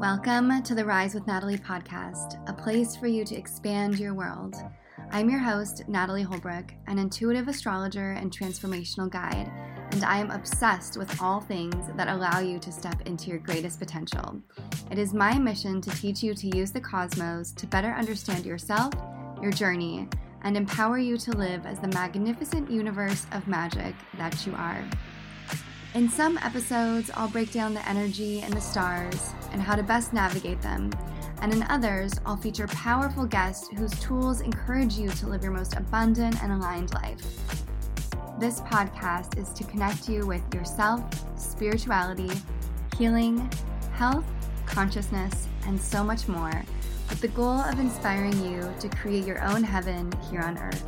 Welcome to the Rise with Natalie podcast, a place for you to expand your world. I'm your host, Natalie Holbrook, an intuitive astrologer and transformational guide, and I am obsessed with all things that allow you to step into your greatest potential. It is my mission to teach you to use the cosmos to better understand yourself, your journey, and empower you to live as the magnificent universe of magic that you are. In some episodes, I'll break down the energy and the stars and how to best navigate them. And in others, I'll feature powerful guests whose tools encourage you to live your most abundant and aligned life. This podcast is to connect you with yourself, spirituality, healing, health, consciousness, and so much more, with the goal of inspiring you to create your own heaven here on earth.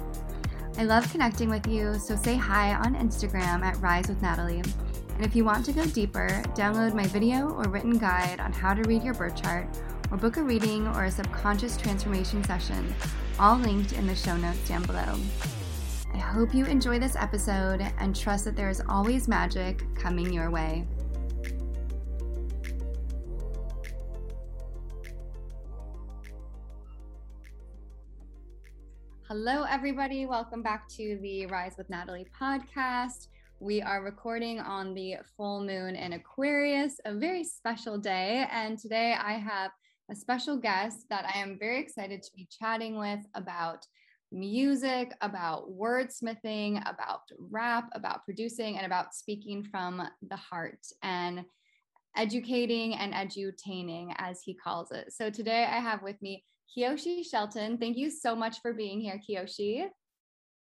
I love connecting with you, so say hi on Instagram at Rise with Natalie and if you want to go deeper, download my video or written guide on how to read your birth chart, or book a reading or a subconscious transformation session, all linked in the show notes down below. I hope you enjoy this episode and trust that there is always magic coming your way. Hello, everybody. Welcome back to the Rise with Natalie podcast. We are recording on the full moon in Aquarius, a very special day. And today I have a special guest that I am very excited to be chatting with about music, about wordsmithing, about rap, about producing, and about speaking from the heart and educating and edutaining, as he calls it. So today I have with me Kiyoshi Shelton. Thank you so much for being here, Kiyoshi.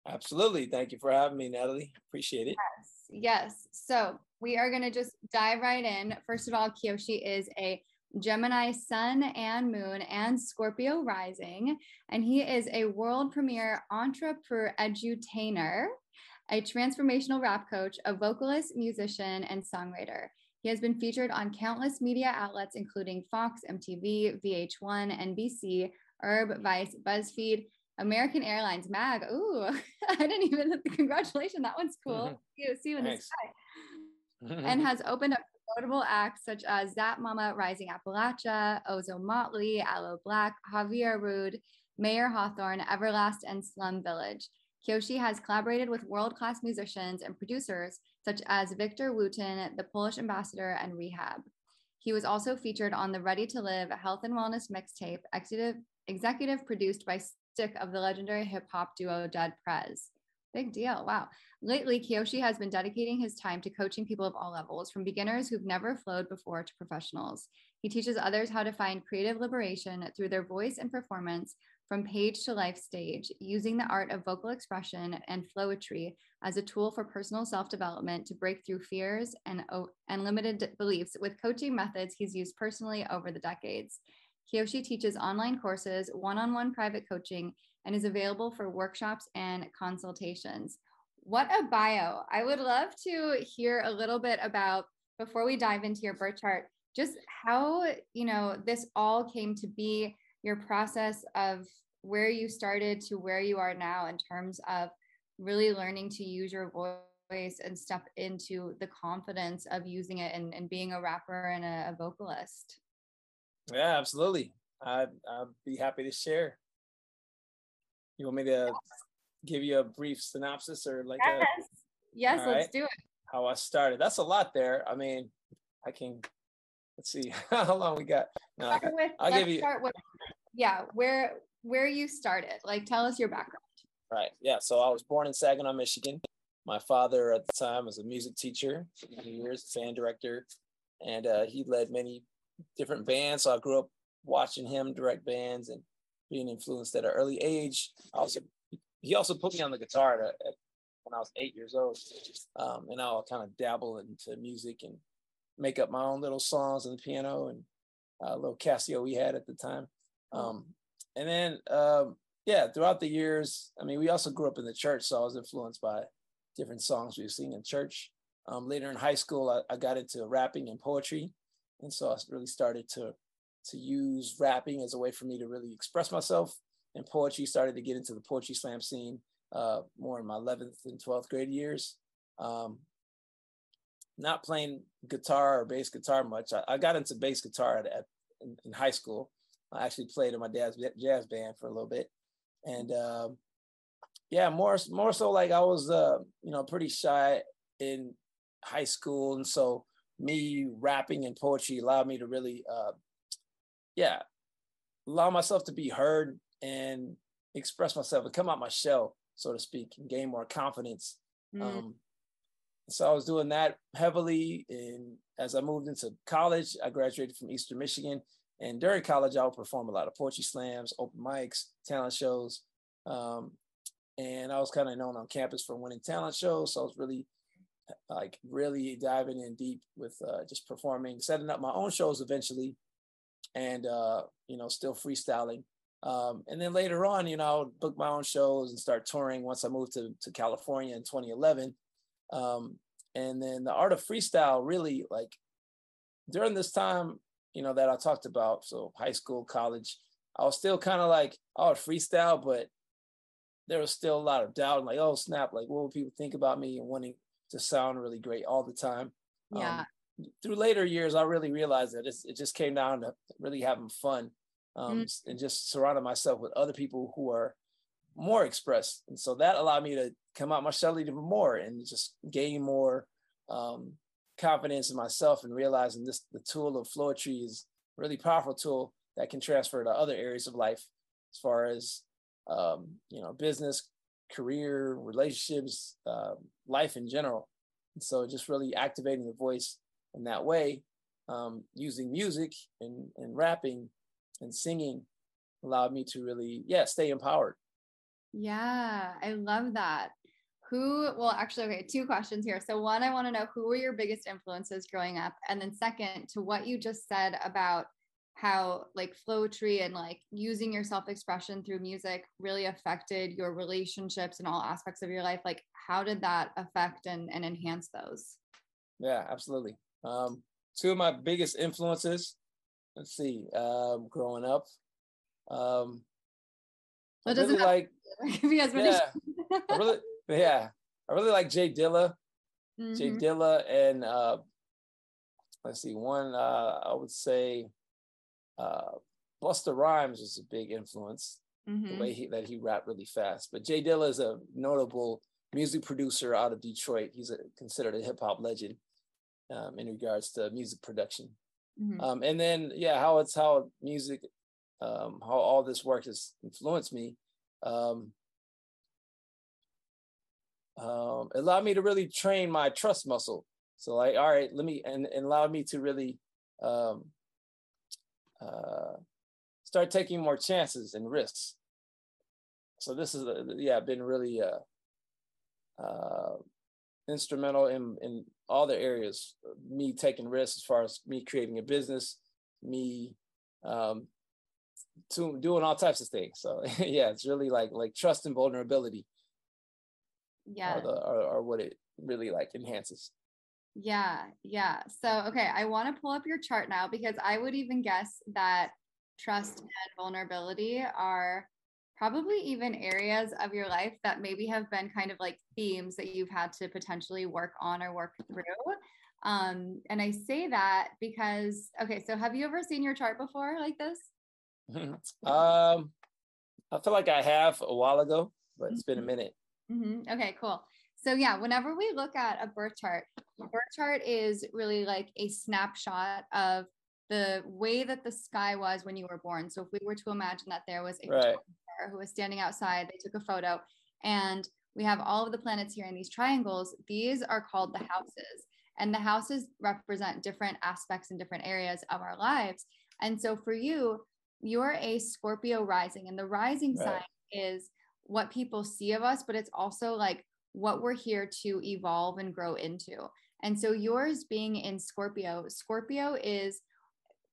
Absolutely. Thank you for having me, Natalie. Appreciate it. Yes. Yes. So we are going to just dive right in. First of all, Kiyoshi is a Gemini sun and moon and Scorpio rising. And he is a world premiere entrepreneur edutainer, a transformational rap coach, a vocalist, musician, and songwriter. He has been featured on countless media outlets, including Fox, MTV, VH1, NBC, URB, Vice, BuzzFeed, American Airlines mag. Ooh, I didn't even. Congratulations, that one's cool. Mm-hmm. You see you in the sky. and has opened up notable acts such as Zap Mama, Rising Appalachia, Ozomatli, Aloe Blacc, Xavier Rudd, Mayer Hawthorne, Everlast, and Slum Village. Kiyoshi has collaborated with world-class musicians and producers such as Victor Wooten, the Polish ambassador, and R3hab. He was also featured on the Ready to Live Health and Wellness mixtape, executive, executive produced by of the legendary hip hop duo Dead Prez. Big deal. Wow. Lately, Kiyoshi has been dedicating his time to coaching people of all levels, from beginners who've never flowed before to professionals. He teaches others how to find creative liberation through their voice and performance from page to life stage, using the art of vocal expression and flowetry as a tool for personal self development to break through fears and, and limited beliefs with coaching methods he's used personally over the decades. Kiyoshi teaches online courses, one on one private coaching, and is available for workshops and consultations. What a bio! I would love to hear a little bit about, before we dive into your birth chart, just how, you know, this all came to be, your process of where you started to where you are now in terms of really learning to use your voice and step into the confidence of using it and, and being a rapper and a, a vocalist. Yeah, absolutely. I'd, I'd be happy to share. You want me to give you a brief synopsis or like yes, a, yes, let's right, do it. How I started. That's a lot there. I mean, I can. Let's see how long we got. No, I got with, I'll give you. With, yeah, where where you started. Like, tell us your background. Right. Yeah. So I was born in Saginaw, Michigan. My father at the time was a music teacher for years, band director, and uh, he led many different bands. So I grew up watching him direct bands and being influenced at an early age. Also, he also put me on the guitar at, at, when I was eight years old, um, and I'll kind of dabble into music and make up my own little songs on the piano and a little Casio we had at the time. Um, and then, um, yeah, throughout the years, I mean, we also grew up in the church, so I was influenced by different songs we were singing in church. Um, later in high school, I, I, got into rapping and poetry and so I really started to to use rapping as a way for me to really express myself. And poetry started to get into the poetry slam scene uh, more in my 11th and 12th grade years. Um, not playing guitar or bass guitar much. I, I, got into bass guitar at, at, in, in high school. I actually played in my dad's jazz band for a little bit, and um, yeah, more more so like I was uh, you know pretty shy in high school, and so me rapping and poetry allowed me to really uh, yeah allow myself to be heard and express myself and come out my shell, so to speak, and gain more confidence. Mm. Um, so I was doing that heavily. And as I moved into college, I graduated from Eastern Michigan. And during college, I would perform a lot of poetry slams, open mics, talent shows. Um, and I was kind of known on campus for winning talent shows. So I was really like really diving in deep with uh, just performing, setting up my own shows eventually, and uh, you know, still freestyling. Um, and then later on, you know, book my own shows and start touring once I moved to, to California in 2011. Um, and then the art of freestyle really like during this time, you know, that I talked about, so high school, college, I was still kind of like, oh, freestyle, but there was still a lot of doubt. Like, oh, snap, like, what will people think about me and wanting to sound really great all the time? Yeah. Um, through later years, I really realized that it just came down to really having fun um, mm. and just surrounding myself with other people who are more expressed. And so that allowed me to come out my shell even more and just gain more um, confidence in myself and realizing this the tool of flowetry is a really powerful tool that can transfer to other areas of life as far as um, you know business career relationships uh, life in general and so just really activating the voice in that way um, using music and, and rapping and singing allowed me to really yeah stay empowered yeah, I love that. Who, well, actually, okay, two questions here. So, one, I want to know who were your biggest influences growing up? And then, second, to what you just said about how like flowetry and like using your self expression through music really affected your relationships and all aspects of your life. Like, how did that affect and, and enhance those? Yeah, absolutely. Um, two of my biggest influences, let's see, um, growing up, um, I really like yeah, I really, yeah, I really like J Dilla, mm-hmm. J Dilla, and uh, let's see, one uh, I would say uh, Busta Rhymes was a big influence. Mm-hmm. The way he that he rapped really fast, but J Dilla is a notable music producer out of Detroit. He's a, considered a hip hop legend um, in regards to music production. Mm-hmm. Um, and then yeah, how it's how music um, how all this work has influenced me. Um, um, allowed me to really train my trust muscle. So like, all right, let me and, and allowed me to really um, uh, start taking more chances and risks. So this is uh, yeah, been really uh, uh, instrumental in in all the areas. Me taking risks as far as me creating a business, me um, to doing all types of things. So yeah, it's really like like trust and vulnerability. Yeah. Are, the, are, are what it really like enhances. Yeah, yeah. So okay, I want to pull up your chart now because I would even guess that trust and vulnerability are probably even areas of your life that maybe have been kind of like themes that you've had to potentially work on or work through. Um, and I say that because okay, so have you ever seen your chart before like this? um, I feel like I have a while ago, but it's been a mm-hmm. minute. Mm-hmm. Okay, cool. So yeah, whenever we look at a birth chart, birth chart is really like a snapshot of the way that the sky was when you were born. So if we were to imagine that there was a right. who was standing outside, they took a photo, and we have all of the planets here in these triangles. These are called the houses, and the houses represent different aspects and different areas of our lives. And so for you, you're a Scorpio rising, and the rising right. sign is what people see of us, but it's also like what we're here to evolve and grow into. And so yours being in Scorpio, Scorpio is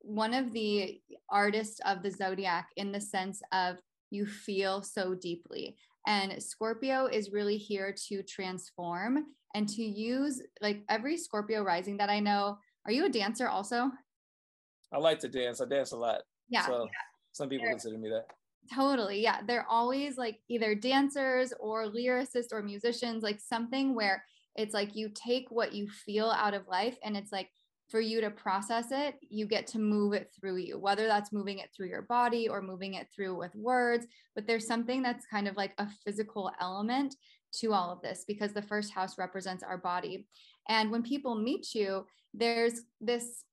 one of the artists of the zodiac in the sense of you feel so deeply. And Scorpio is really here to transform and to use like every Scorpio rising that I know. Are you a dancer also? I like to dance. I dance a lot. Yeah. So yeah. some people consider me that. Totally. Yeah. They're always like either dancers or lyricists or musicians, like something where it's like you take what you feel out of life and it's like for you to process it, you get to move it through you, whether that's moving it through your body or moving it through with words. But there's something that's kind of like a physical element to all of this because the first house represents our body. And when people meet you, there's this,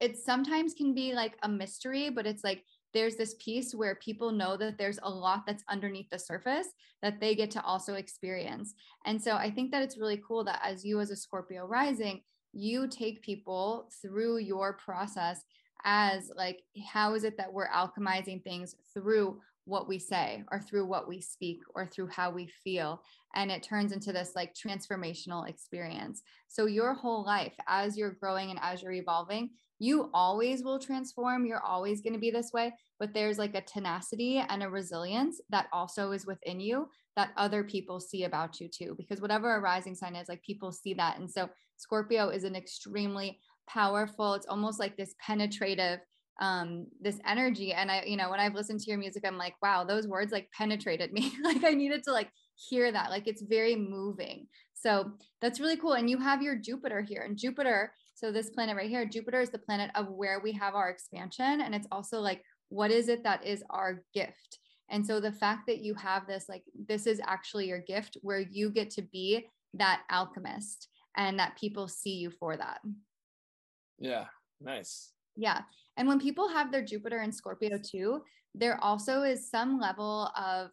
it sometimes can be like a mystery, but it's like there's this piece where people know that there's a lot that's underneath the surface that they get to also experience. And so I think that it's really cool that as you, as a Scorpio rising, you take people through your process as like how is it that we're alchemizing things through what we say or through what we speak or through how we feel and it turns into this like transformational experience so your whole life as you're growing and as you're evolving you always will transform you're always going to be this way but there's like a tenacity and a resilience that also is within you that other people see about you too because whatever a rising sign is like people see that and so Scorpio is an extremely powerful, it's almost like this penetrative um this energy and i you know when i've listened to your music i'm like wow those words like penetrated me. Like i needed to like hear that like it's very moving. So that's really cool and you have your jupiter here and jupiter so this planet right here jupiter is the planet of where we have our expansion and it's also like what is it that is our gift and so the fact that you have this like this is actually your gift where you get to be that alchemist and that people see you for that. Yeah, nice. Yeah. And when people have their Jupiter and Scorpio too, there also is some level of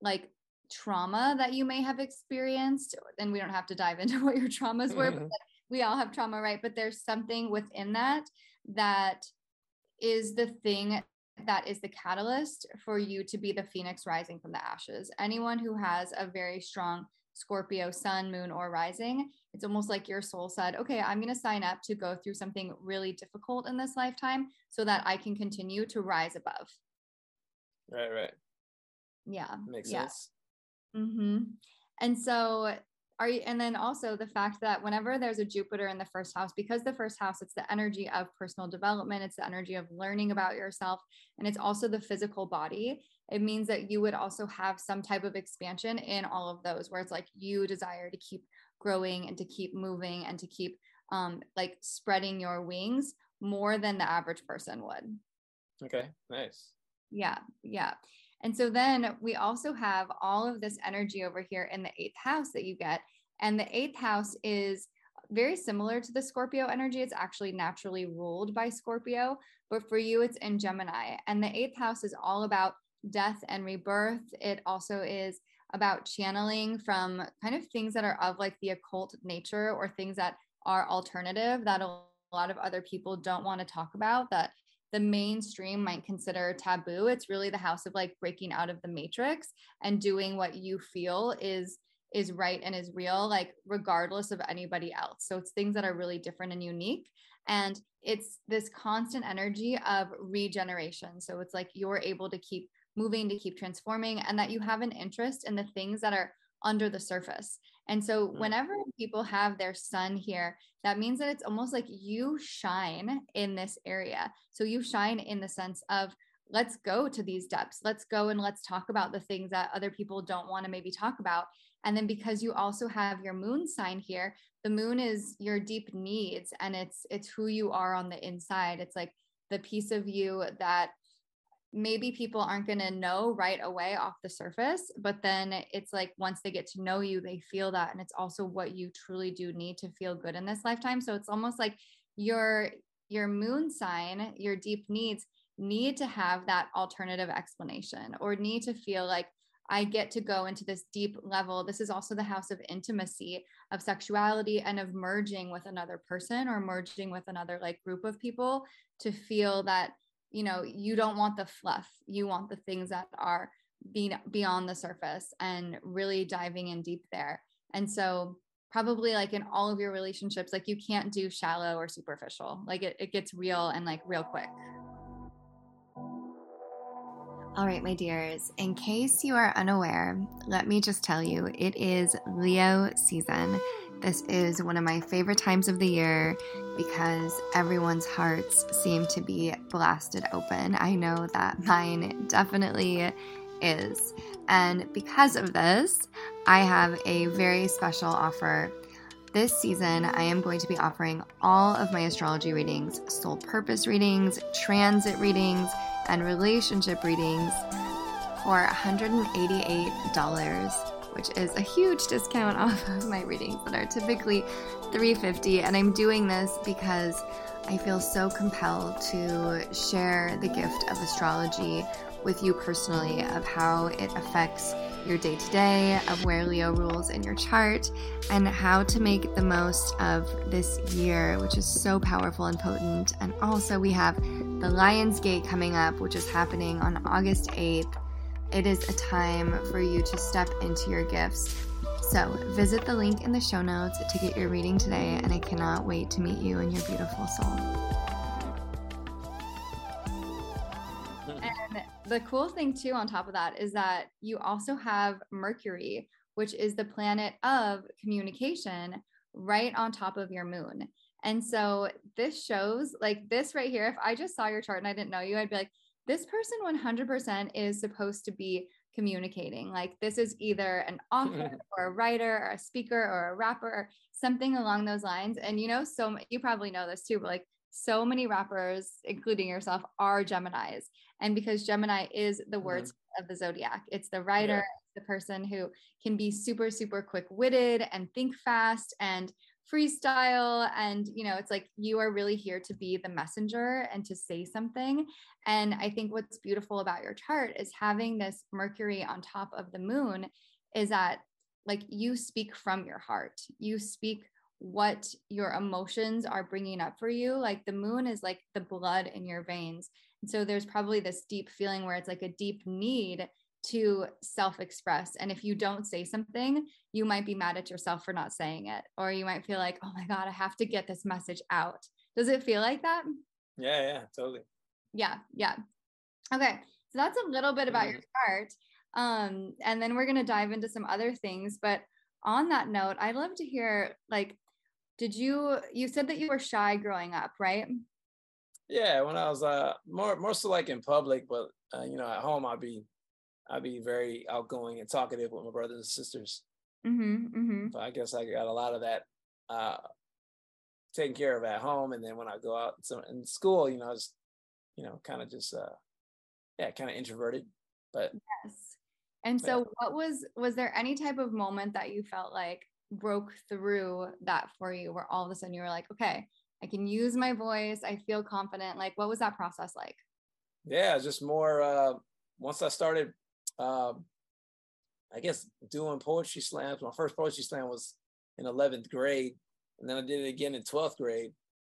like trauma that you may have experienced. And we don't have to dive into what your traumas were, but we all have trauma, right? But there's something within that that is the thing that is the catalyst for you to be the phoenix rising from the ashes. Anyone who has a very strong Scorpio, sun, moon, or rising, it's almost like your soul said, okay, I'm going to sign up to go through something really difficult in this lifetime so that I can continue to rise above. Right, right. Yeah. Makes yeah. sense. Mm-hmm. And so are you, and then also the fact that whenever there's a Jupiter in the first house, because the first house, it's the energy of personal development, it's the energy of learning about yourself, and it's also the physical body it means that you would also have some type of expansion in all of those where it's like you desire to keep growing and to keep moving and to keep um like spreading your wings more than the average person would. Okay nice. Yeah yeah and so then we also have all of this energy over here in the eighth house that you get and the eighth house is very similar to the Scorpio energy. It's actually naturally ruled by Scorpio, but for you, it's in Gemini. And the eighth house is all about death and rebirth. It also is about channeling from kind of things that are of like the occult nature or things that are alternative that a lot of other people don't want to talk about that the mainstream might consider taboo. It's really the house of like breaking out of the matrix and doing what you feel is is right and is real like regardless of anybody else. So it's things that are really different and unique and it's this constant energy of regeneration. So it's like you're able to keep moving, to keep transforming, and that you have an interest in the things that are under the surface. And so, mm. whenever people have their sun here, that means that it's almost like you shine in this area. So, you shine in the sense of, let's go to these depths. Let's go and let's talk about the things that other people don't want to maybe talk about. And then because you also have your moon sign here, the moon is your deep needs and it's it's who you are on the inside. It's like the piece of you that maybe people aren't going to know right away off the surface but then it's like once they get to know you they feel that and it's also what you truly do need to feel good in this lifetime so it's almost like your your moon sign your deep needs need to have that alternative explanation or need to feel like I get to go into this deep level. This is also the house of intimacy, of sexuality, and of merging with another person or merging with another like group of people to feel that you know you don't want the fluff. You want the things that are being beyond the surface and really diving in deep there. And so probably like in all of your relationships like you can't do shallow or superficial. Like it, it gets real and like real quick. All right, my dears, in case you are unaware, let me just tell you it is Leo season. This is one of my favorite times of the year because everyone's hearts seem to be blasted open. I know that mine definitely is. And because of this, I have a very special offer this season, I am going to be offering all of my astrology readings, soul purpose readings, transit readings, and relationship readings for $188, which is a huge discount off of my readings that are typically 350. And I'm doing this because I feel so compelled to share the gift of astrology with you personally of how it affects your day to day, of where Leo rules in your chart, and how to make the most of this year, which is so powerful and potent. And also, we have the Lion's Gate coming up, which is happening on August 8th. It is a time for you to step into your gifts. So, visit the link in the show notes to get your reading today, and I cannot wait to meet you and your beautiful soul. And the cool thing too on top of that is that you also have Mercury, which is the planet of communication, right on top of your moon. And so this shows like this right here. If I just saw your chart and I didn't know you, I'd be like, this person 100% is supposed to be communicating. Like this is either an author or a writer or a speaker or a rapper or something along those lines. And you know, so you probably know this too, but like so many rappers, including yourself, are Geminis. And because Gemini is the words mm-hmm. of the zodiac, it's the writer, yeah. the person who can be super, super quick witted and think fast and freestyle. And, you know, it's like you are really here to be the messenger and to say something. And I think what's beautiful about your chart is having this Mercury on top of the moon is that like you speak from your heart. You speak what your emotions are bringing up for you. Like the moon is like the blood in your veins. And so there's probably this deep feeling where it's like a deep need to self express. And if you don't say something, you might be mad at yourself for not saying it. Or you might feel like, oh my God, I have to get this message out. Does it feel like that? Yeah, yeah, totally. Yeah, yeah. Okay. So that's a little bit about mm-hmm. your chart. Um, and then we're going to dive into some other things. But on that note, I'd love to hear like did you you said that you were shy growing up right yeah when i was uh more more so like in public but uh, you know at home i'd be i'd be very outgoing and talkative with my brothers and sisters mm-hmm, mm-hmm. so i guess i got a lot of that uh taken care of at home and then when i go out so in school you know i was you know kind of just uh yeah kind of introverted but yes and so yeah. what was was there any type of moment that you felt like broke through that for you where all of a sudden you were like, okay, I can use my voice. I feel confident. Like, what was that process like? Yeah, just more. Uh, once I started, um, I guess doing poetry slams. My first poetry slam was in 11th grade, and then I did it again in 12th grade,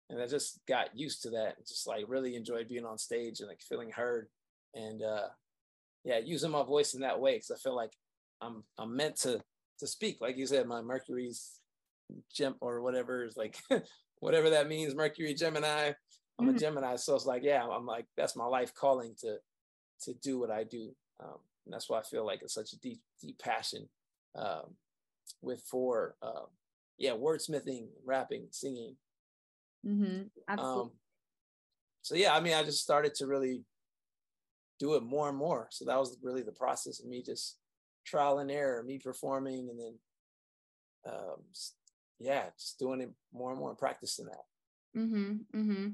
and I just got used to that. Just like really enjoyed being on stage and like feeling heard, and uh, yeah, using my voice in that way because I feel like I'm I'm meant to to speak. Like you said, my Mercury's gem or whatever is like whatever that means, Mercury, Gemini. I'm mm-hmm. a Gemini. So it's like, yeah, I'm like, that's my life calling to to do what I do. Um, and that's why I feel like it's such a deep, deep passion um, with for uh, yeah, wordsmithing, rapping, singing. Mm-hmm. Absolutely. Um, so yeah, I mean, I just started to really do it more and more. So that was really the process of me just trial and error, me performing, and then um, yeah, just doing it more and more and practicing that. Mm-hmm, mm-hmm.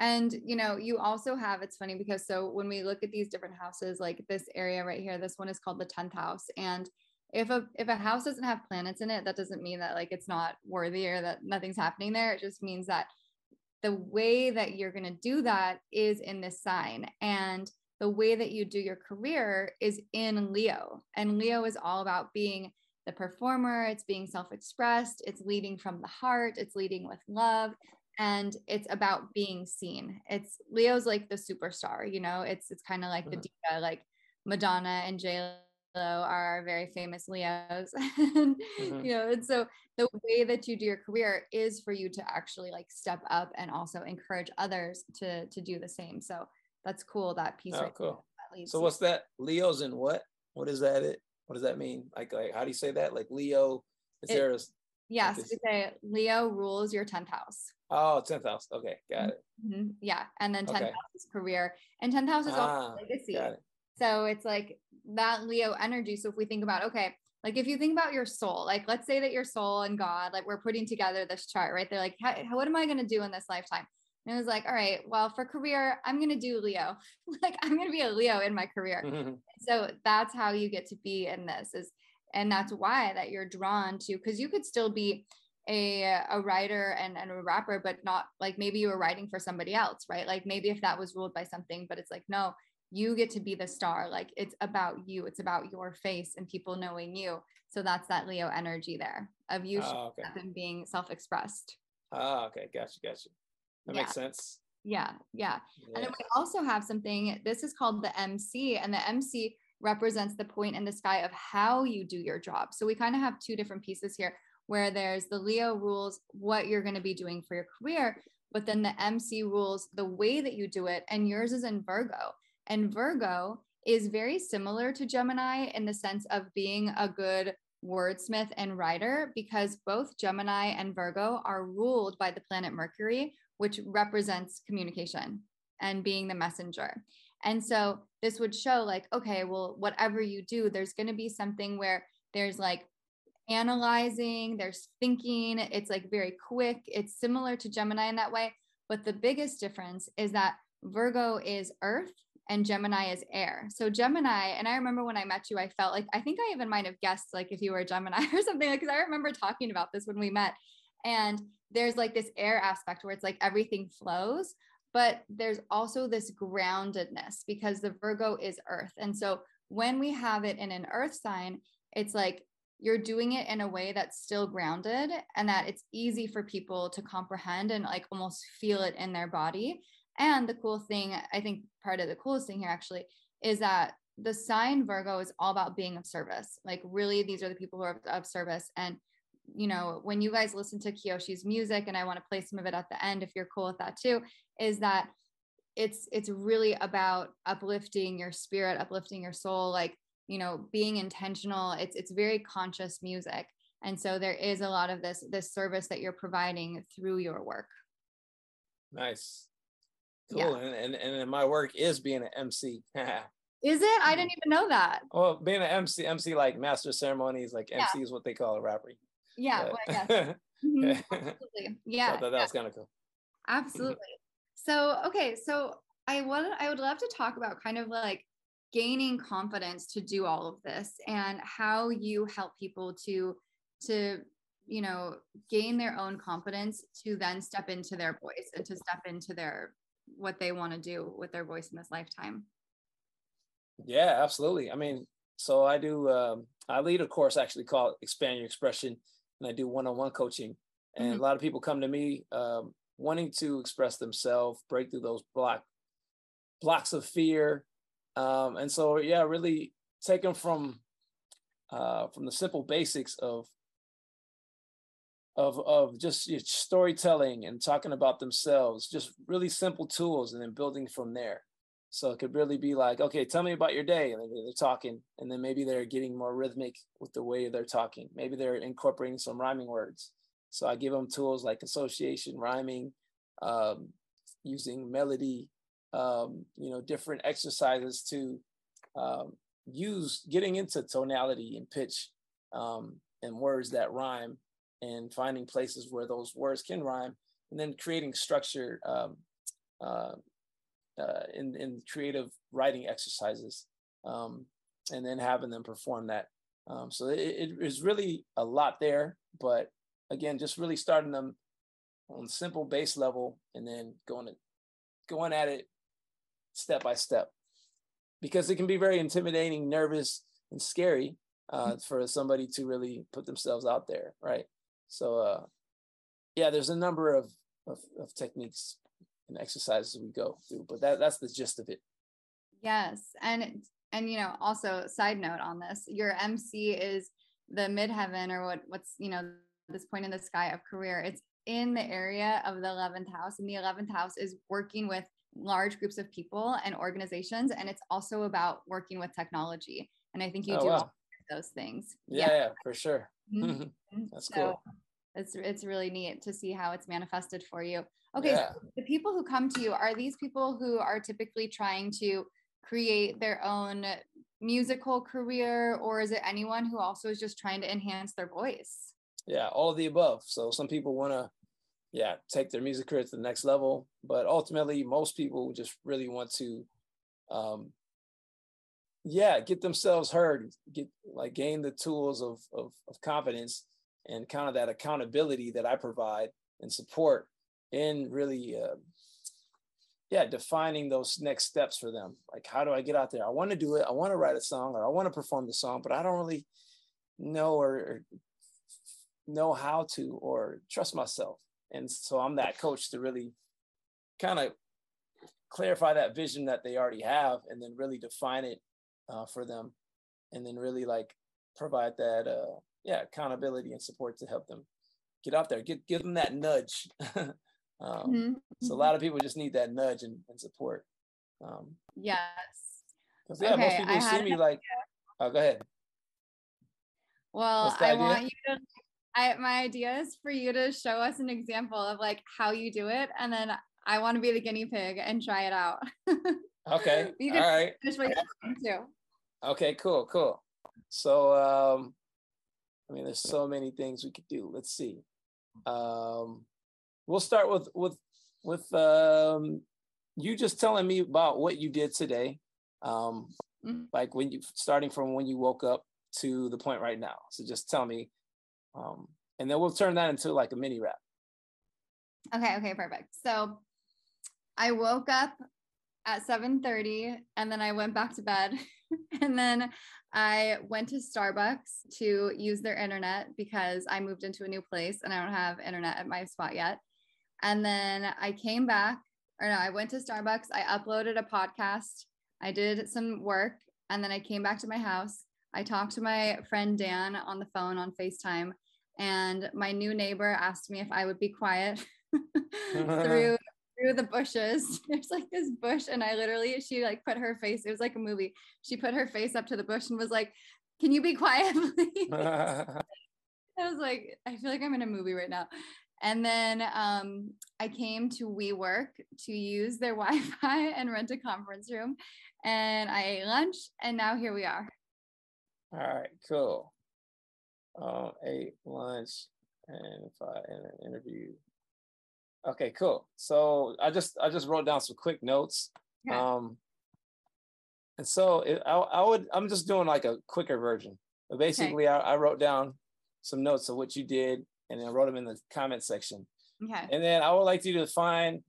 And you know, you also have it's funny because so when we look at these different houses, like this area right here, this one is called the 10th house. And if a if a house doesn't have planets in it, that doesn't mean that like it's not worthy or that nothing's happening there. It just means that the way that you're gonna do that is in this sign. And the way that you do your career is in Leo. And Leo is all about being the performer, it's being self expressed, it's leading from the heart, it's leading with love. And it's about being seen. It's Leo's like the superstar, you know, it's it's kind of like the mm-hmm. diva, like Madonna and J Lo are very famous Leos. and, mm-hmm. You know, and so the way that you do your career is for you to actually like step up and also encourage others to to do the same. So that's cool. That piece. Oh, right cool. so what's that? Leo's in what? What is that? It. What does that mean? Like, like how do you say that? Like Leo. Is it, there a? Yes, like we say Leo rules your tenth house. Oh, 10th house. Okay, got it. Mm-hmm. Yeah, and then 10th okay. is career, and 10th house is ah, also legacy. It. So it's like that Leo energy. So if we think about, okay, like if you think about your soul, like let's say that your soul and God, like we're putting together this chart, right? They're like, how, what am I going to do in this lifetime? And it was like, all right, well, for career, I'm going to do Leo. like I'm going to be a Leo in my career. Mm-hmm. So that's how you get to be in this is, and that's why that you're drawn to, because you could still be a, a writer and, and a rapper, but not like maybe you were writing for somebody else, right? Like maybe if that was ruled by something, but it's like, no, you get to be the star. Like it's about you, it's about your face and people knowing you. So that's that Leo energy there of you oh, okay. and being self expressed. Oh, ah, okay. Gotcha. Gotcha. That yeah. makes sense. Yeah, yeah. Yeah. And then we also have something, this is called the MC, and the MC represents the point in the sky of how you do your job. So we kind of have two different pieces here where there's the Leo rules what you're going to be doing for your career, but then the MC rules the way that you do it. And yours is in Virgo. And Virgo is very similar to Gemini in the sense of being a good wordsmith and writer because both Gemini and Virgo are ruled by the planet Mercury, which represents communication and being the messenger. And so this would show, like, okay, well, whatever you do, there's going to be something where there's like analyzing, there's thinking, it's like very quick. It's similar to Gemini in that way. But the biggest difference is that Virgo is earth and Gemini is air. So Gemini, and I remember when I met you, I felt like I think I even might have guessed like if you were a Gemini or something, because I remember talking about this when we met. And there's like this air aspect where it's like everything flows, but there's also this groundedness because the Virgo is earth. And so when we have it in an earth sign, it's like you're doing it in a way that's still grounded and that it's easy for people to comprehend and like almost feel it in their body and the cool thing, I think part of the coolest thing here actually is that the sign Virgo is all about being of service. Like, really, these are the people who are of service. And, you know, when you guys listen to Kiyoshi's music, and I want to play some of it at the end if you're cool with that too, is that it's it's really about uplifting your spirit, uplifting your soul, like, you know, being intentional. It's it's very conscious music. And so there is a lot of this this service that you're providing through your work. Nice. Cool. Yeah. And, and and my work is being an MC. is it? I didn't even know that. Well, being an MC, MC like master ceremonies, like yeah. MC is what they call a rapper. Yeah, well, yes. mm-hmm. Absolutely. Yeah. So that, that was kind of cool. Absolutely. So okay, so I want I would love to talk about kind of like gaining confidence to do all of this and how you help people to to you know gain their own confidence to then step into their voice and to step into their what they want to do with their voice in this lifetime. Yeah, absolutely. I mean, so I do, um, I lead a course actually called Expand Your Expression, and I do one on one coaching. And mm-hmm. a lot of people come to me um, wanting to express themselves, break through those block blocks of fear. Um, and so, yeah, really take them from uh, from the simple basics of of of just storytelling and talking about themselves, just really simple tools, and then building from there. So it could really be like, okay, tell me about your day, and they're talking, and then maybe they're getting more rhythmic with the way they're talking. Maybe they're incorporating some rhyming words. So I give them tools like association, rhyming, um, using melody, um, you know, different exercises to um, use getting into tonality and pitch um, and words that rhyme and finding places where those words can rhyme, and then creating structure um, uh, uh, in, in creative writing exercises, um, and then having them perform that. Um, so it, it is really a lot there, but again, just really starting them on simple base level, and then going going at it step by step, because it can be very intimidating, nervous, and scary uh, mm-hmm. for somebody to really put themselves out there, right? So uh, yeah, there's a number of, of, of techniques and exercises we go through, but that that's the gist of it. Yes, and and you know also side note on this, your MC is the midheaven or what what's you know this point in the sky of career. It's in the area of the 11th house, and the 11th house is working with large groups of people and organizations, and it's also about working with technology. And I think you oh, do wow. those things. Yeah, yeah, yeah for sure. Mm-hmm. That's so cool. It's it's really neat to see how it's manifested for you. Okay, yeah. so the people who come to you are these people who are typically trying to create their own musical career or is it anyone who also is just trying to enhance their voice? Yeah, all of the above. So some people want to, yeah, take their music career to the next level, but ultimately, most people just really want to, um, yeah, get themselves heard, get like gain the tools of of, of confidence and kind of that accountability that I provide and support in really uh, yeah defining those next steps for them. Like how do i get out there? I want to do it. I want to write a song or i want to perform the song but i don't really know or, or know how to or trust myself and so i'm that coach to really kind of clarify that vision that they already have and then really define it uh, for them and then really like provide that uh, yeah accountability and support to help them get out there get give them that nudge Um, mm-hmm. So a mm-hmm. lot of people just need that nudge and, and support. Um, yes. Yeah, okay, most people see me like, oh, go ahead. Well, I want you to. I, my idea is for you to show us an example of like how you do it, and then I want to be the guinea pig and try it out. okay. you can All right. Finish what you're too. Okay. Cool. Cool. So, um, I mean, there's so many things we could do. Let's see. Um, we'll start with with with um, you just telling me about what you did today, um, mm-hmm. like when you starting from when you woke up to the point right now. So just tell me, um, and then we'll turn that into like a mini rap. Okay. Okay. Perfect. So I woke up at 7:30 and then I went back to bed and then I went to Starbucks to use their internet because I moved into a new place and I don't have internet at my spot yet. And then I came back, or no, I went to Starbucks. I uploaded a podcast. I did some work. And then I came back to my house. I talked to my friend Dan on the phone on FaceTime. And my new neighbor asked me if I would be quiet through through the bushes. There's like this bush, and I literally she like put her face. It was like a movie. She put her face up to the bush and was like, "Can you be quiet, please?" I was like, I feel like I'm in a movie right now. And then um, I came to WeWork to use their Wi Fi and rent a conference room. And I ate lunch, and now here we are. All right, cool. Um, ate lunch and if I in an interview. Okay, cool. So I just I just wrote down some quick notes. Yeah. Um, and so it, I, I would I'm just doing like a quicker version. But basically, okay. I, I wrote down some notes of what you did and I wrote them in the comment section. Okay. And then I would like you to find.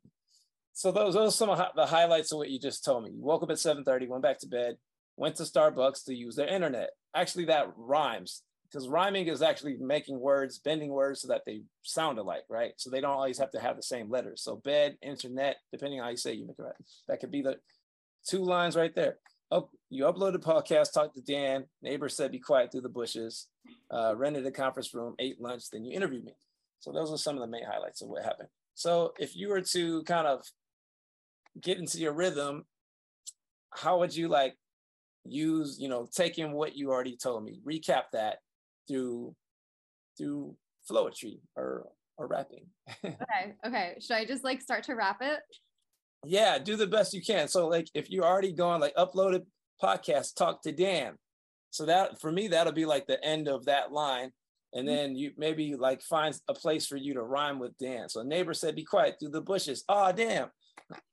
So those, those are some of the highlights of what you just told me. You woke up at 7:30, went back to bed, went to Starbucks to use their internet. Actually, that rhymes because rhyming is actually making words, bending words so that they sound alike, right? So they don't always have to have the same letters. So bed, internet, depending on how you say, you make it right. That could be the two lines right there. Up, you uploaded a podcast, talked to Dan. Neighbor said, "Be quiet through the bushes." Uh, rented a conference room, ate lunch, then you interviewed me. So those are some of the main highlights of what happened. So if you were to kind of get into your rhythm, how would you like use, you know, taking what you already told me, recap that through through flowetry or or rapping? okay, okay. Should I just like start to rap it? yeah do the best you can so like if you're already going like uploaded podcast talk to dan so that for me that'll be like the end of that line and mm-hmm. then you maybe like find a place for you to rhyme with dan so neighbor said be quiet through the bushes oh damn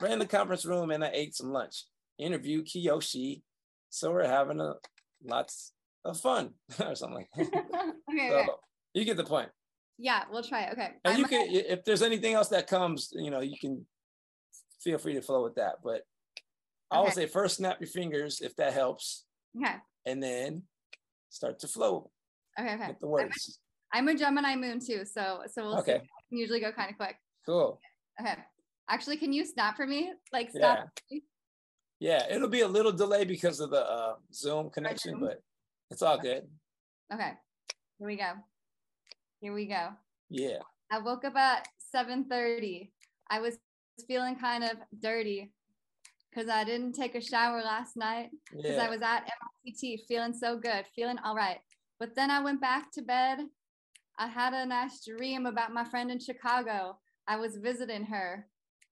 ran the conference room and i ate some lunch interview kiyoshi so we're having a lots of fun or something like that okay, so, okay, you get the point yeah we'll try it. okay and I'm you can if there's anything else that comes you know you can feel free to flow with that. But I would say first snap your fingers if that helps. Okay. And then start to flow. Okay. Okay. With the words. I'm a, I'm a Gemini moon too, so so we'll okay. usually go kind of quick. Cool. Okay. Actually, can you snap for me? Like stop. Yeah. Yeah, it'll be a little delay because of the uh, Zoom connection, but it's all good. Okay. Here we go. Here we go. Yeah. I woke up at 7:30. I was feeling kind of dirty because I didn't take a shower last night because yeah. I was at MIT feeling so good, feeling all right. But then I went back to bed. I had a nice dream about my friend in Chicago. I was visiting her,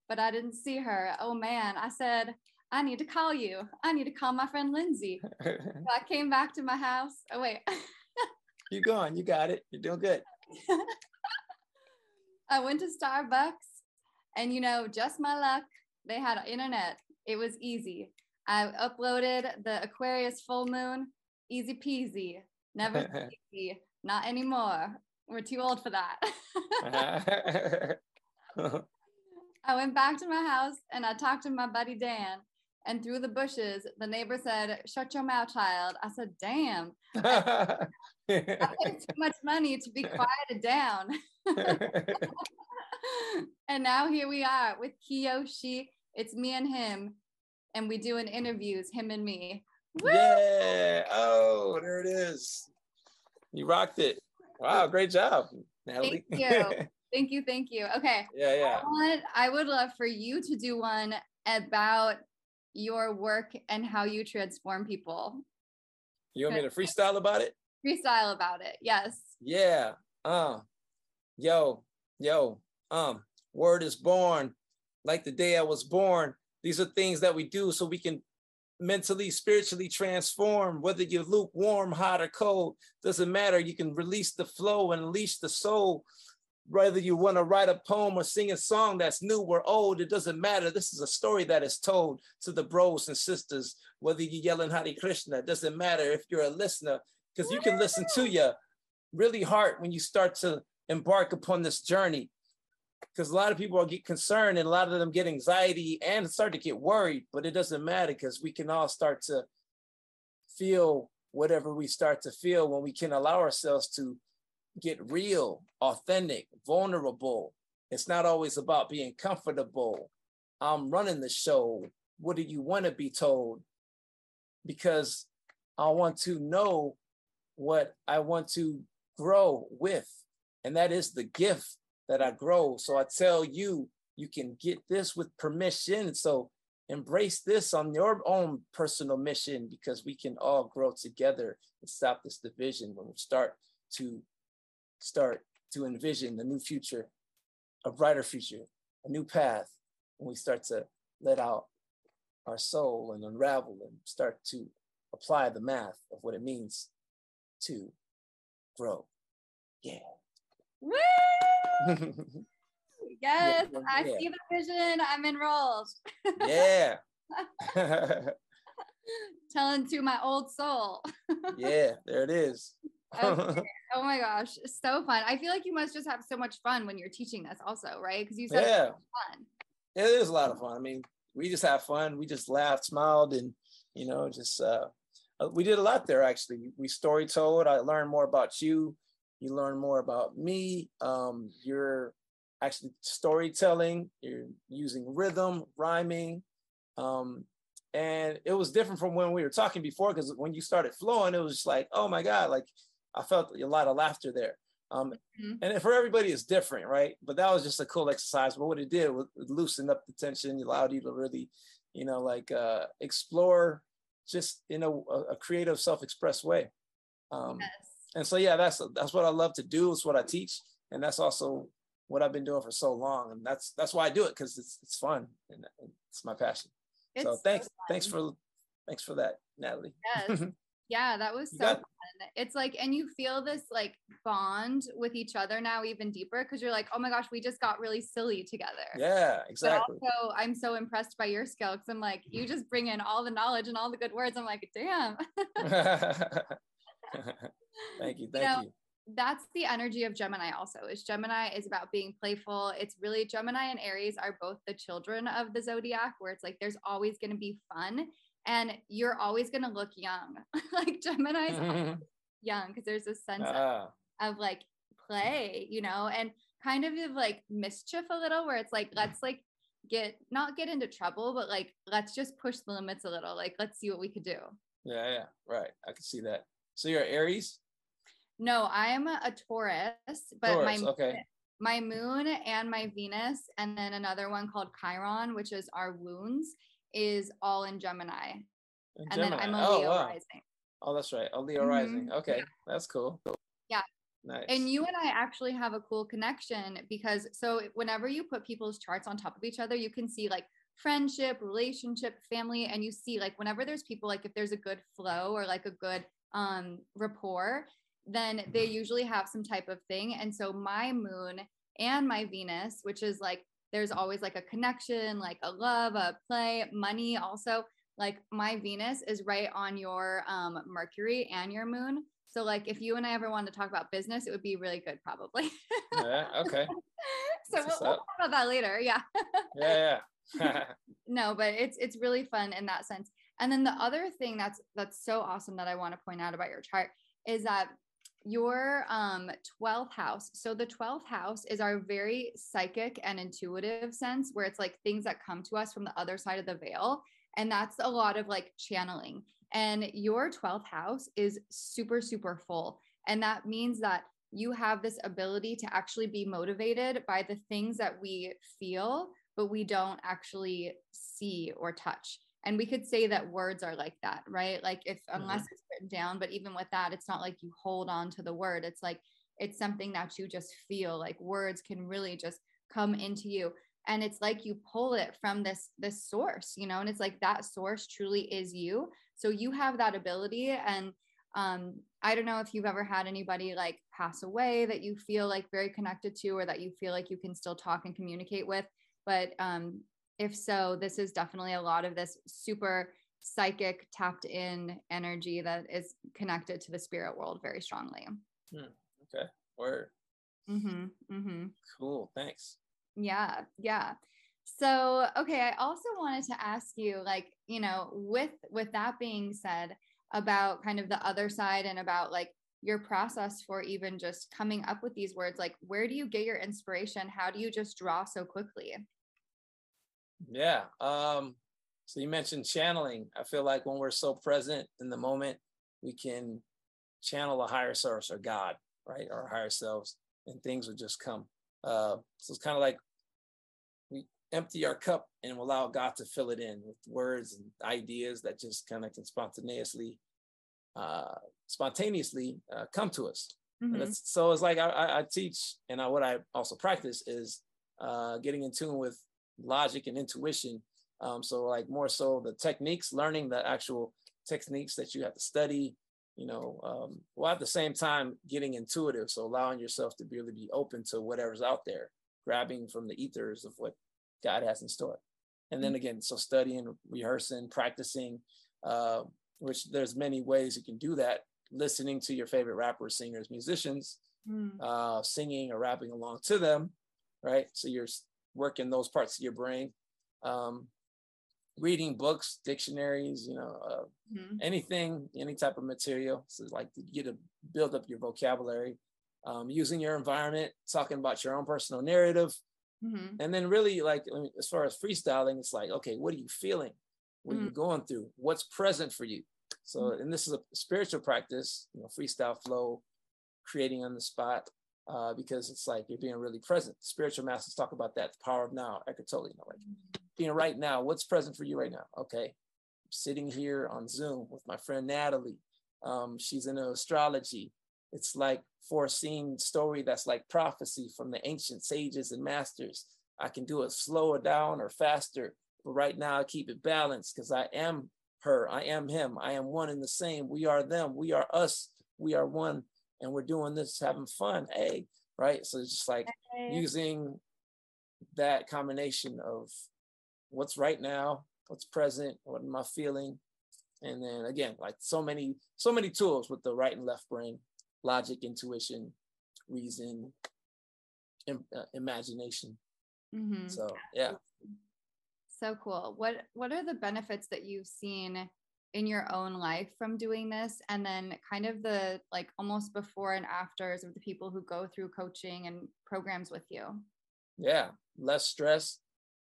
but I didn't see her. Oh man, I said, I need to call you. I need to call my friend Lindsay. So I came back to my house. Oh, wait. you going. You got it. You're doing good. I went to Starbucks and, you know, just my luck, they had internet. It was easy. I uploaded the Aquarius full moon, easy peasy. Never easy. Not anymore. We're too old for that. I went back to my house and I talked to my buddy Dan. And through the bushes, the neighbor said, Shut your mouth, child. I said, Damn. I paid too much money to be quieted down. and now here we are with Kiyoshi. It's me and him. And we doing interviews, him and me. Woo! Yeah. Oh, there it is. You rocked it. Wow, great job, Natalie. Thank you. thank you. Thank you. Okay. Yeah, yeah. I, want, I would love for you to do one about your work and how you transform people. You want me to freestyle about it? Freestyle about it. Yes. Yeah. Um, yo, yo, um, word is born like the day I was born. These are things that we do so we can mentally, spiritually transform, whether you're lukewarm, hot, or cold, doesn't matter. You can release the flow and unleash the soul. Whether you want to write a poem or sing a song that's new or old, it doesn't matter. This is a story that is told to the bros and sisters. Whether you're yelling Hare Krishna, it doesn't matter if you're a listener, because you can listen to you really hard when you start to embark upon this journey because a lot of people get concerned and a lot of them get anxiety and start to get worried, but it doesn't matter because we can all start to feel whatever we start to feel when we can allow ourselves to get real, authentic, vulnerable. It's not always about being comfortable. I'm running the show. What do you want to be told? Because I want to know what I want to grow with. And that is the gift that I grow. So I tell you, you can get this with permission. So embrace this on your own personal mission because we can all grow together and stop this division when we start to start to envision the new future, a brighter future, a new path. When we start to let out our soul and unravel and start to apply the math of what it means to grow. Yeah. Woo! yes, yeah, I see the vision. I'm enrolled. yeah. Telling to my old soul. yeah, there it is. Okay. Oh my gosh, so fun. I feel like you must just have so much fun when you're teaching this also, right? Because you said yeah. fun. Yeah, it is a lot of fun. I mean, we just have fun. We just laughed, smiled, and you know, just uh, uh we did a lot there actually. We story told. I learned more about you you learn more about me. Um, you're actually storytelling, you're using rhythm, rhyming. Um, and it was different from when we were talking before because when you started flowing, it was just like, oh my God, like I felt a lot of laughter there. Um, mm-hmm. And for everybody, it's different, right? But that was just a cool exercise. But what it did was it loosened up the tension, allowed you to really, you know, like uh, explore just in a, a creative, self-expressed way. Um, yes and so yeah, that's that's what I love to do. It's what I teach, and that's also what I've been doing for so long. And that's that's why I do it because it's it's fun and it's my passion. It's so thanks so thanks for thanks for that, Natalie. Yes. yeah, that was so fun. It's like, and you feel this like bond with each other now even deeper because you're like, oh my gosh, we just got really silly together. Yeah, exactly. But also, I'm so impressed by your skill because I'm like, you just bring in all the knowledge and all the good words. I'm like, damn. thank you. Thank you, know, you. That's the energy of Gemini also. Is Gemini is about being playful. It's really Gemini and Aries are both the children of the zodiac where it's like there's always going to be fun and you're always going to look young. like Gemini's mm-hmm. young because there's a sense of, ah. of like play, you know, and kind of like mischief a little where it's like let's like get not get into trouble but like let's just push the limits a little like let's see what we could do yeah yeah right i can see that so you're Aries? No, I'm a Taurus, but Taurus, my okay. my moon and my Venus, and then another one called Chiron, which is our wounds, is all in Gemini. In and Gemini. then I'm a oh, Leo wow. rising. Oh, that's right. A Leo mm-hmm. rising. Okay, yeah. that's cool. Yeah. Nice. And you and I actually have a cool connection because so whenever you put people's charts on top of each other, you can see like friendship, relationship, family, and you see like whenever there's people, like if there's a good flow or like a good um, rapport, then they usually have some type of thing. And so my moon and my Venus, which is like there's always like a connection, like a love, a play, money also. Like my Venus is right on your um, Mercury and your moon. So like if you and I ever wanted to talk about business, it would be really good probably. yeah, okay. so we'll, we'll, talk about that later. Yeah. yeah, yeah. no, but it's it's really fun in that sense. And then the other thing that's that's so awesome that I want to point out about your chart is that your um 12th house. So the 12th house is our very psychic and intuitive sense where it's like things that come to us from the other side of the veil and that's a lot of like channeling. And your 12th house is super super full. And that means that you have this ability to actually be motivated by the things that we feel but we don't actually see or touch and we could say that words are like that right? Like if unless mm-hmm. it's written down but even with that it's not like you hold on to the word. It's like it's something that you just feel like words can really just come into you. And it's like you pull it from this this source you know and it's like that source truly is you. So you have that ability. And um i don't know if you've ever had anybody like pass away that you feel like very connected to or that you feel like you can still talk and communicate with but um if so, this is definitely a lot of this super psychic tapped in energy that is connected to the spirit world very strongly. Hmm. Okay. Word. Mm-hmm. Mm-hmm. Cool. Thanks. Yeah. Yeah. So, okay, I also wanted to ask you like, you know, with with that being said about kind of the other side and about like your process for even just coming up with these words, like where do you get your inspiration? How do you just draw so quickly? Yeah. Um, so you mentioned channeling. I feel like when we're so present in the moment, we can channel a higher source or God, right? Or higher selves, and things would just come. Uh, so it's kind of like we empty our cup and allow God to fill it in with words and ideas that just kind of can spontaneously, uh, spontaneously uh, come to us. Mm-hmm. so it's like I, I teach, and I, what I also practice is uh, getting in tune with logic and intuition. Um, so like more so the techniques, learning the actual techniques that you have to study, you know, um, while at the same time getting intuitive. So allowing yourself to really be open to whatever's out there, grabbing from the ethers of what God has in store. And then mm. again, so studying, rehearsing, practicing, uh, which there's many ways you can do that. Listening to your favorite rappers, singers, musicians, mm. uh, singing or rapping along to them, right? So you're working those parts of your brain. Um, reading books, dictionaries, you know, uh, mm-hmm. anything, any type of material. So like to get to build up your vocabulary, um, using your environment, talking about your own personal narrative. Mm-hmm. And then really like, as far as freestyling, it's like, okay, what are you feeling? What mm-hmm. are you going through? What's present for you? So, mm-hmm. and this is a spiritual practice, you know, freestyle flow, creating on the spot uh, because it's like you're being really present. Spiritual masters talk about that, the power of now, Eckhart Tolle, you know, like being right now. What's present for you right now? Okay, I'm sitting here on Zoom with my friend Natalie. Um, she's into astrology. It's like foreseen story that's like prophecy from the ancient sages and masters. I can do it slower down or faster, but right now I keep it balanced because I am her, I am him, I am one and the same. We are them, we are us, we are one and we're doing this having fun hey right? So it's just like hey. using that combination of what's right now what's present what am i feeling? And then again like so many so many tools with the right and left brain logic intuition reason Im- uh, imagination. Mm-hmm. so yeah. So cool. What what are the benefits that you've seen in your own life from doing this and then kind of the like almost before and afters of the people who go through coaching and programs with you? Yeah less stress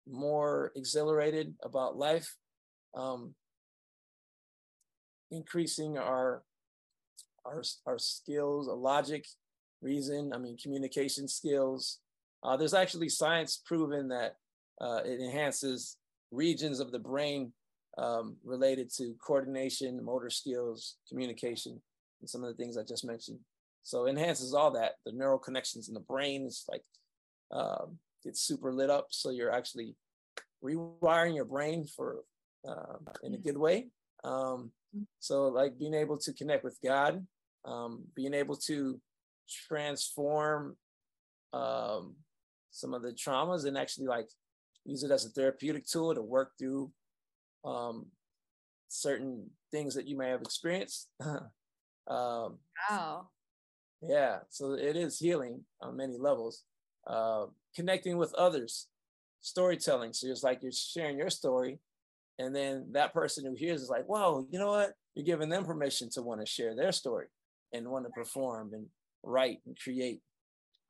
more exhilarated about life um, increasing our our our skills logic reason i mean communication skills. Uh, there's actually science proven that uh, it enhances regions of the brain um, related to coordination, motor skills, communication, and some of the things I just mentioned. So enhances all that. The neural connections in the brain is like um, it's super lit up. So you're actually rewiring your brain for uh, in a good way. Um, so like being able to connect with God, um, being able to transform um, some of the traumas and actually like use it as a therapeutic tool to work through um, certain things that you may have experienced. um, Wow. yeah, so it is healing on many levels. Uh, connecting with others, storytelling. So it's like you're sharing your story, and then that person who hears is like, "Whoa, you know what? You're giving them permission to want to share their story and want to perform and write and create."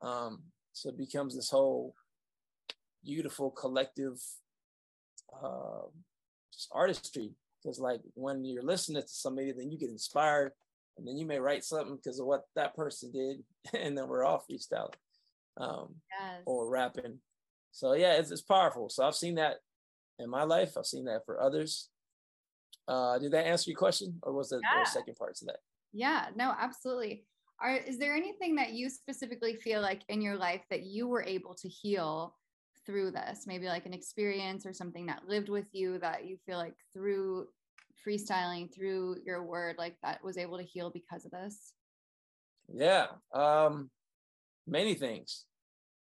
Um, so it becomes this whole beautiful collective uh, artistry. Because like when you're listening to somebody, then you get inspired and then you may write something because of what that person did, and then we're all freestyling um, Yes. or rapping. So yeah, it's, it's powerful. So I've seen that in my life. I've seen that for others. Uh, did that answer your question, or was there, Yeah. second part to that? Yeah, no, absolutely. Are is there anything that you specifically feel like in your life that you were able to heal through this? Maybe like an experience or something that lived with you that you feel like through freestyling, through your word, like that was able to heal because of this? Yeah, um, many things.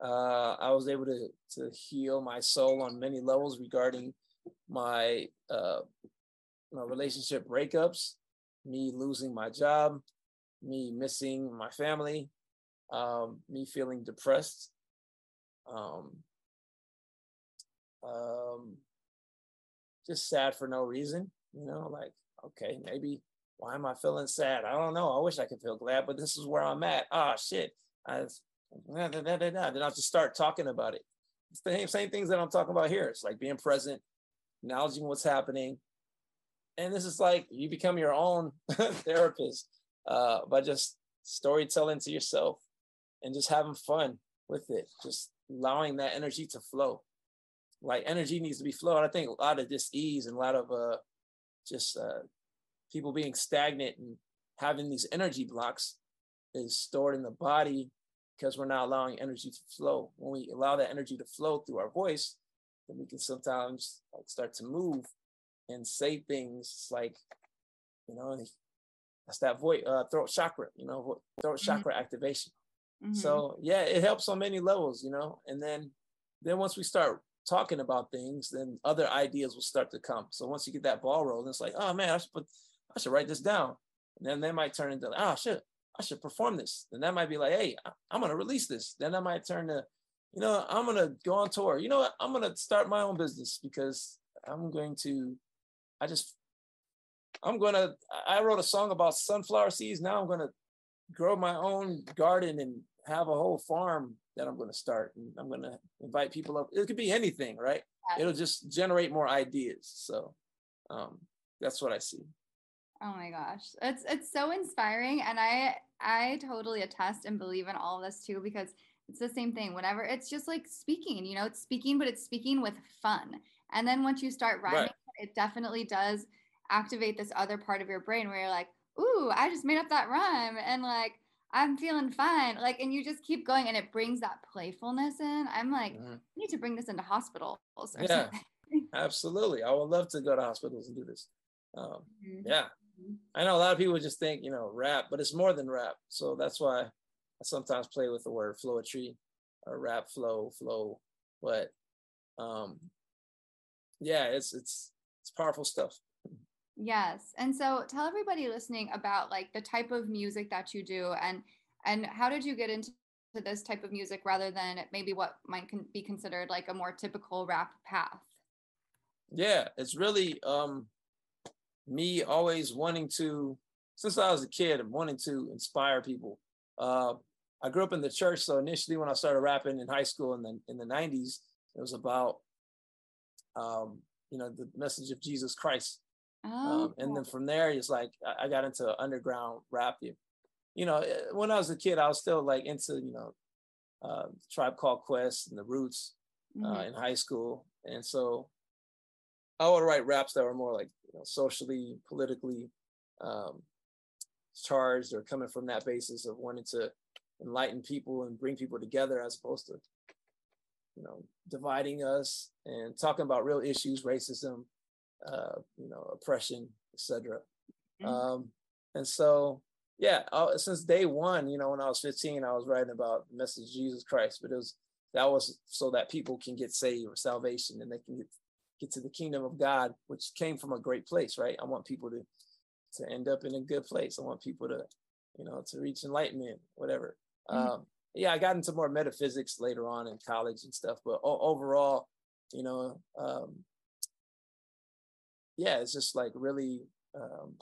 Uh, I was able to to heal my soul on many levels regarding my uh, my relationship breakups, me losing my job, me missing my family, um, me feeling depressed, um, um, just sad for no reason. You know, like okay, maybe why am I feeling sad? I don't know. I wish I could feel glad, but this is where I'm at. Ah, shit. I, da, da, da. Then I'll just start talking about it. It's the same, same things that I'm talking about here. It's like being present, acknowledging what's happening. And this is like you become your own therapist uh, by just storytelling to yourself and just having fun with it, just allowing that energy to flow. Like energy needs to be flowed. I think a lot of dis ease and a lot of uh, just uh, people being stagnant and having these energy blocks is stored in the body because we're not allowing energy to flow. When we allow that energy to flow through our voice, then we can sometimes like start to move and say things like, you know, that's that voice, uh, throat chakra, you know, throat Mhm. chakra activation. Mhm. So yeah, it helps on many levels, you know. And then then once we start talking about things, then other ideas will start to come. So once you get that ball rolling, it's like, oh man, I should put I should write this down. And then they might turn into, oh shit, I should perform this. Then that might be like, hey, I'm gonna release this. Then that might turn to, you know, I'm gonna go on tour. You know what? I'm gonna start my own business because I'm going to, I just I'm gonna I wrote a song about sunflower seeds. Now I'm gonna grow my own garden and have a whole farm that I'm gonna start. And I'm gonna invite people up. It could be anything, right? Yes. It'll just generate more ideas. So um, that's what I see. Oh my gosh. It's it's so inspiring and I I totally attest and believe in all of this too because it's the same thing. Whenever it's just like speaking, you know, it's speaking but it's speaking with fun. And then once you start Right. rhyming, it definitely does activate this other part of your brain where you're like, "Ooh, I just made up that rhyme and like I'm feeling fine." Like and you just keep going and it brings that playfulness in. I'm like, Mhm. I need to bring this into hospitals or Yeah. something. Absolutely. I would love to go to hospitals and do this. Um, Mhm. yeah. I know a lot of people just think, you know, rap, but it's more than rap. So that's why I sometimes play with the word flowetry or rap flow, flow. But um yeah, it's it's it's powerful stuff. Yes. And so tell everybody listening about like the type of music that you do and and how did you get into this type of music rather than maybe what might con- be considered like a more typical rap path? Yeah, it's really um me always wanting to since I was a kid wanting to inspire people. Uh I grew up in the church, so initially when I started rapping in high school in the in the 90s, it was about um you know the message of Jesus Christ. Oh, Um, and then from there, it's like I got into underground rap. You know, eh, when I was a kid, I was still like into you know, uh, Tribe Called Quest and the Roots uh, mhm. in high school, and so I would write raps that were more like you know, socially, politically um, charged, or coming from that basis of wanting to enlighten people and bring people together, as opposed to you know, dividing us and talking about real issues, racism, uh, you know, oppression, etc. Mm-hmm. Um, and so, yeah, I, since day one, you know, when I was 15, I was writing about the message of Jesus Christ, but it was that was so that people can get saved or salvation and they can get get to the kingdom of God, which came from a great place, right? I want people to to end up in a good place. I want people to, you know, to reach enlightenment, whatever. Mm-hmm. Um, yeah, I got into more metaphysics later on in college and stuff, but o- overall, you know, um, yeah, it's just like really um,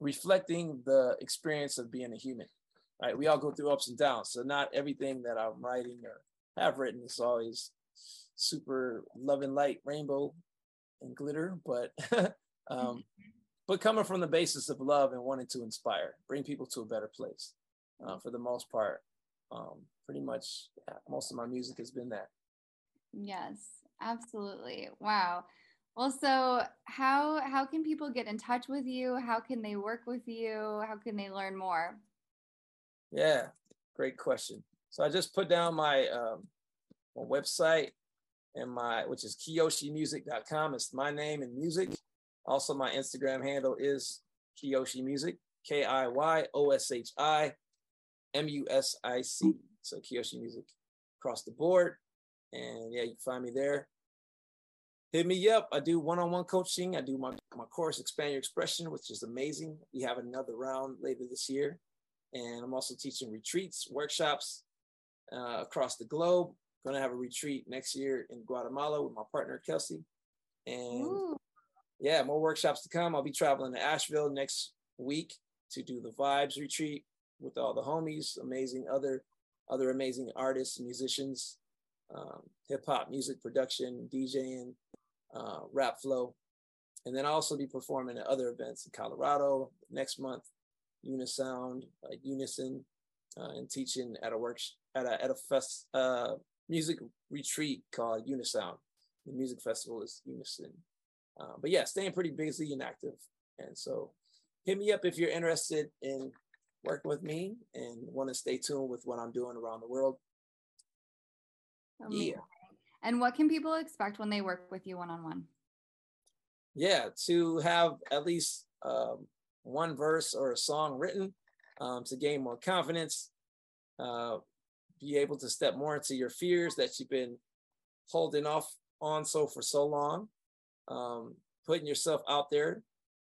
reflecting the experience of being a human. Right, we all go through ups and downs, so not everything that I'm writing or have written is always super love and light, rainbow and glitter, but um, but coming from the basis of love and wanting to inspire, bring people to a better place. Uh, for the most part, um, pretty much yeah, most of my music has been that. Yes, absolutely. Wow. Well, so how how can people get in touch with you? How can they work with you? How can they learn more? Yeah, great question. So I just put down my um, my website and my which is kiyoshimusic.com. It's my name and music. Also, my Instagram handle is Kiyoshi Music, K I Y O S H I M U S I C. So Kiyoshi Music across the board. And yeah, you can find me there. Hit me up. I do one-on-one coaching. I do my, my course, Expand Your Expression, which is amazing. We have another round later this year. And I'm also teaching retreats, workshops uh, across the globe. Going to have a retreat next year in Guatemala with my partner, Kelsey. And Ooh yeah, more workshops to come. I'll be traveling to Asheville next week to do the Vibes retreat with all the homies, amazing other other amazing artists, musicians, um, hip hop music production, DJing, uh, rap flow, and then I'll also be performing at other events in Colorado next month, Unisound, uh, Unison, uh, and teaching at a work at a at a fest uh, music retreat called Unisound. The music festival is Unison um, but yeah, staying pretty busy and active. And so hit me up if you're interested in working with me and want to stay tuned with what I'm doing around the world. Yeah. And what can people expect when they work with you one on one? Yeah, to have at least um, one verse or a song written um, to gain more confidence, uh, be able to step more into your fears that you've been holding off on so for so long, um, putting yourself out there,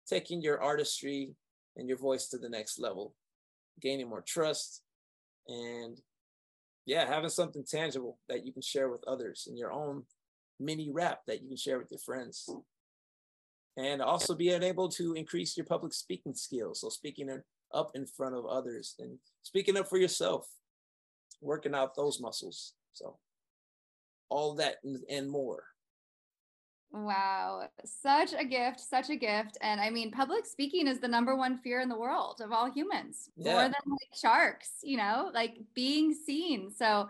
taking your artistry and your voice to the next level, gaining more trust, and yeah, having something tangible that you can share with others in your own mini rap that you can share with your friends. And also being able to increase your public speaking skills. So speaking up in front of others and speaking up for yourself, working out those muscles. So all that and more. Wow, such a gift, such a gift. And I mean, public speaking is the number one fear in the world of all humans, yeah. more than like sharks, you know, like being seen. So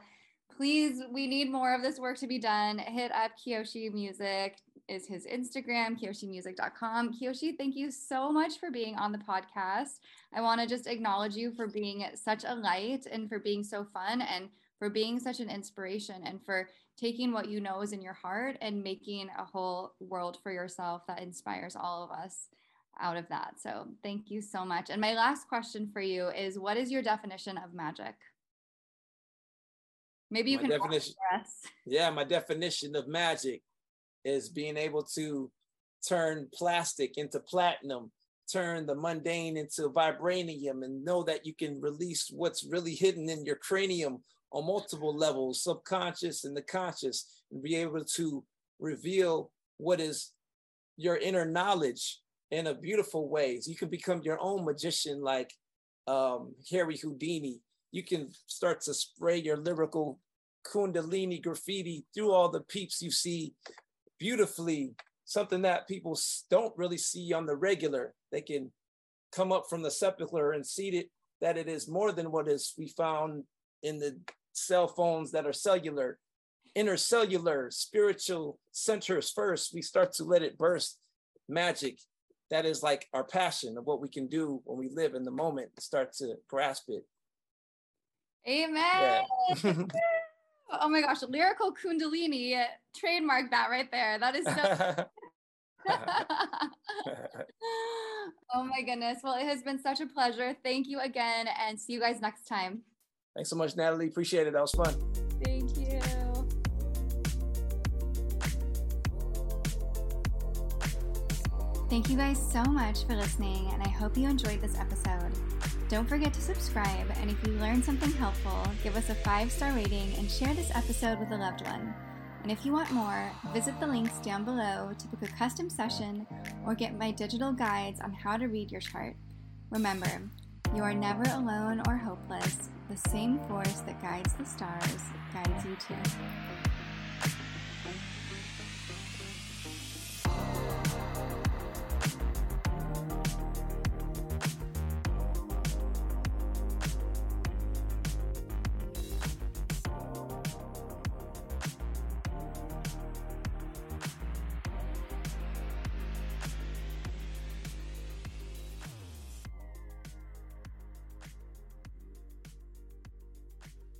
please, we need more of this work to be done. Hit up Kiyoshi Music is his Instagram, kiyoshimusic.com. Kiyoshi, thank you so much for being on the podcast. I want to just acknowledge you for being such a light and for being so fun and for being such an inspiration and for taking what you know is in your heart and making a whole world for yourself that inspires all of us out of that. So thank you so much. And my last question for you is what is your definition of magic? Maybe you my can definition, Yeah, my definition of magic is being able to turn plastic into platinum, turn the mundane into vibranium, and know that you can release what's really hidden in your cranium on multiple levels, subconscious and the conscious, and be able to reveal what is your inner knowledge in a beautiful ways. You can become your own magician like um, Harry Houdini. You can start to spray your lyrical kundalini graffiti through all the peeps you see beautifully, something that people don't really see on the regular. They can come up from the sepulcher and see it that it is more than what is we found in the cell phones that are cellular, intercellular, spiritual centers first, we start to let it burst magic. That is like our passion of what we can do when we live in the moment, start to grasp it. Amen. Yeah. Oh my gosh, lyrical kundalini, trademark that right there. That is so. oh my goodness. Well, it has been such a pleasure. Thank you again and see you guys next time. Thanks so much, Natalie. Appreciate it. That was fun. Thank you. Thank you guys so much for listening, and I hope you enjoyed this episode. Don't forget to subscribe, and if you learned something helpful, give us a five star rating and share this episode with a loved one. And if you want more, visit the links down below to book a custom session or get my digital guides on how to read your chart. Remember, you are never alone or hopeless. The same force that guides the stars guides you too.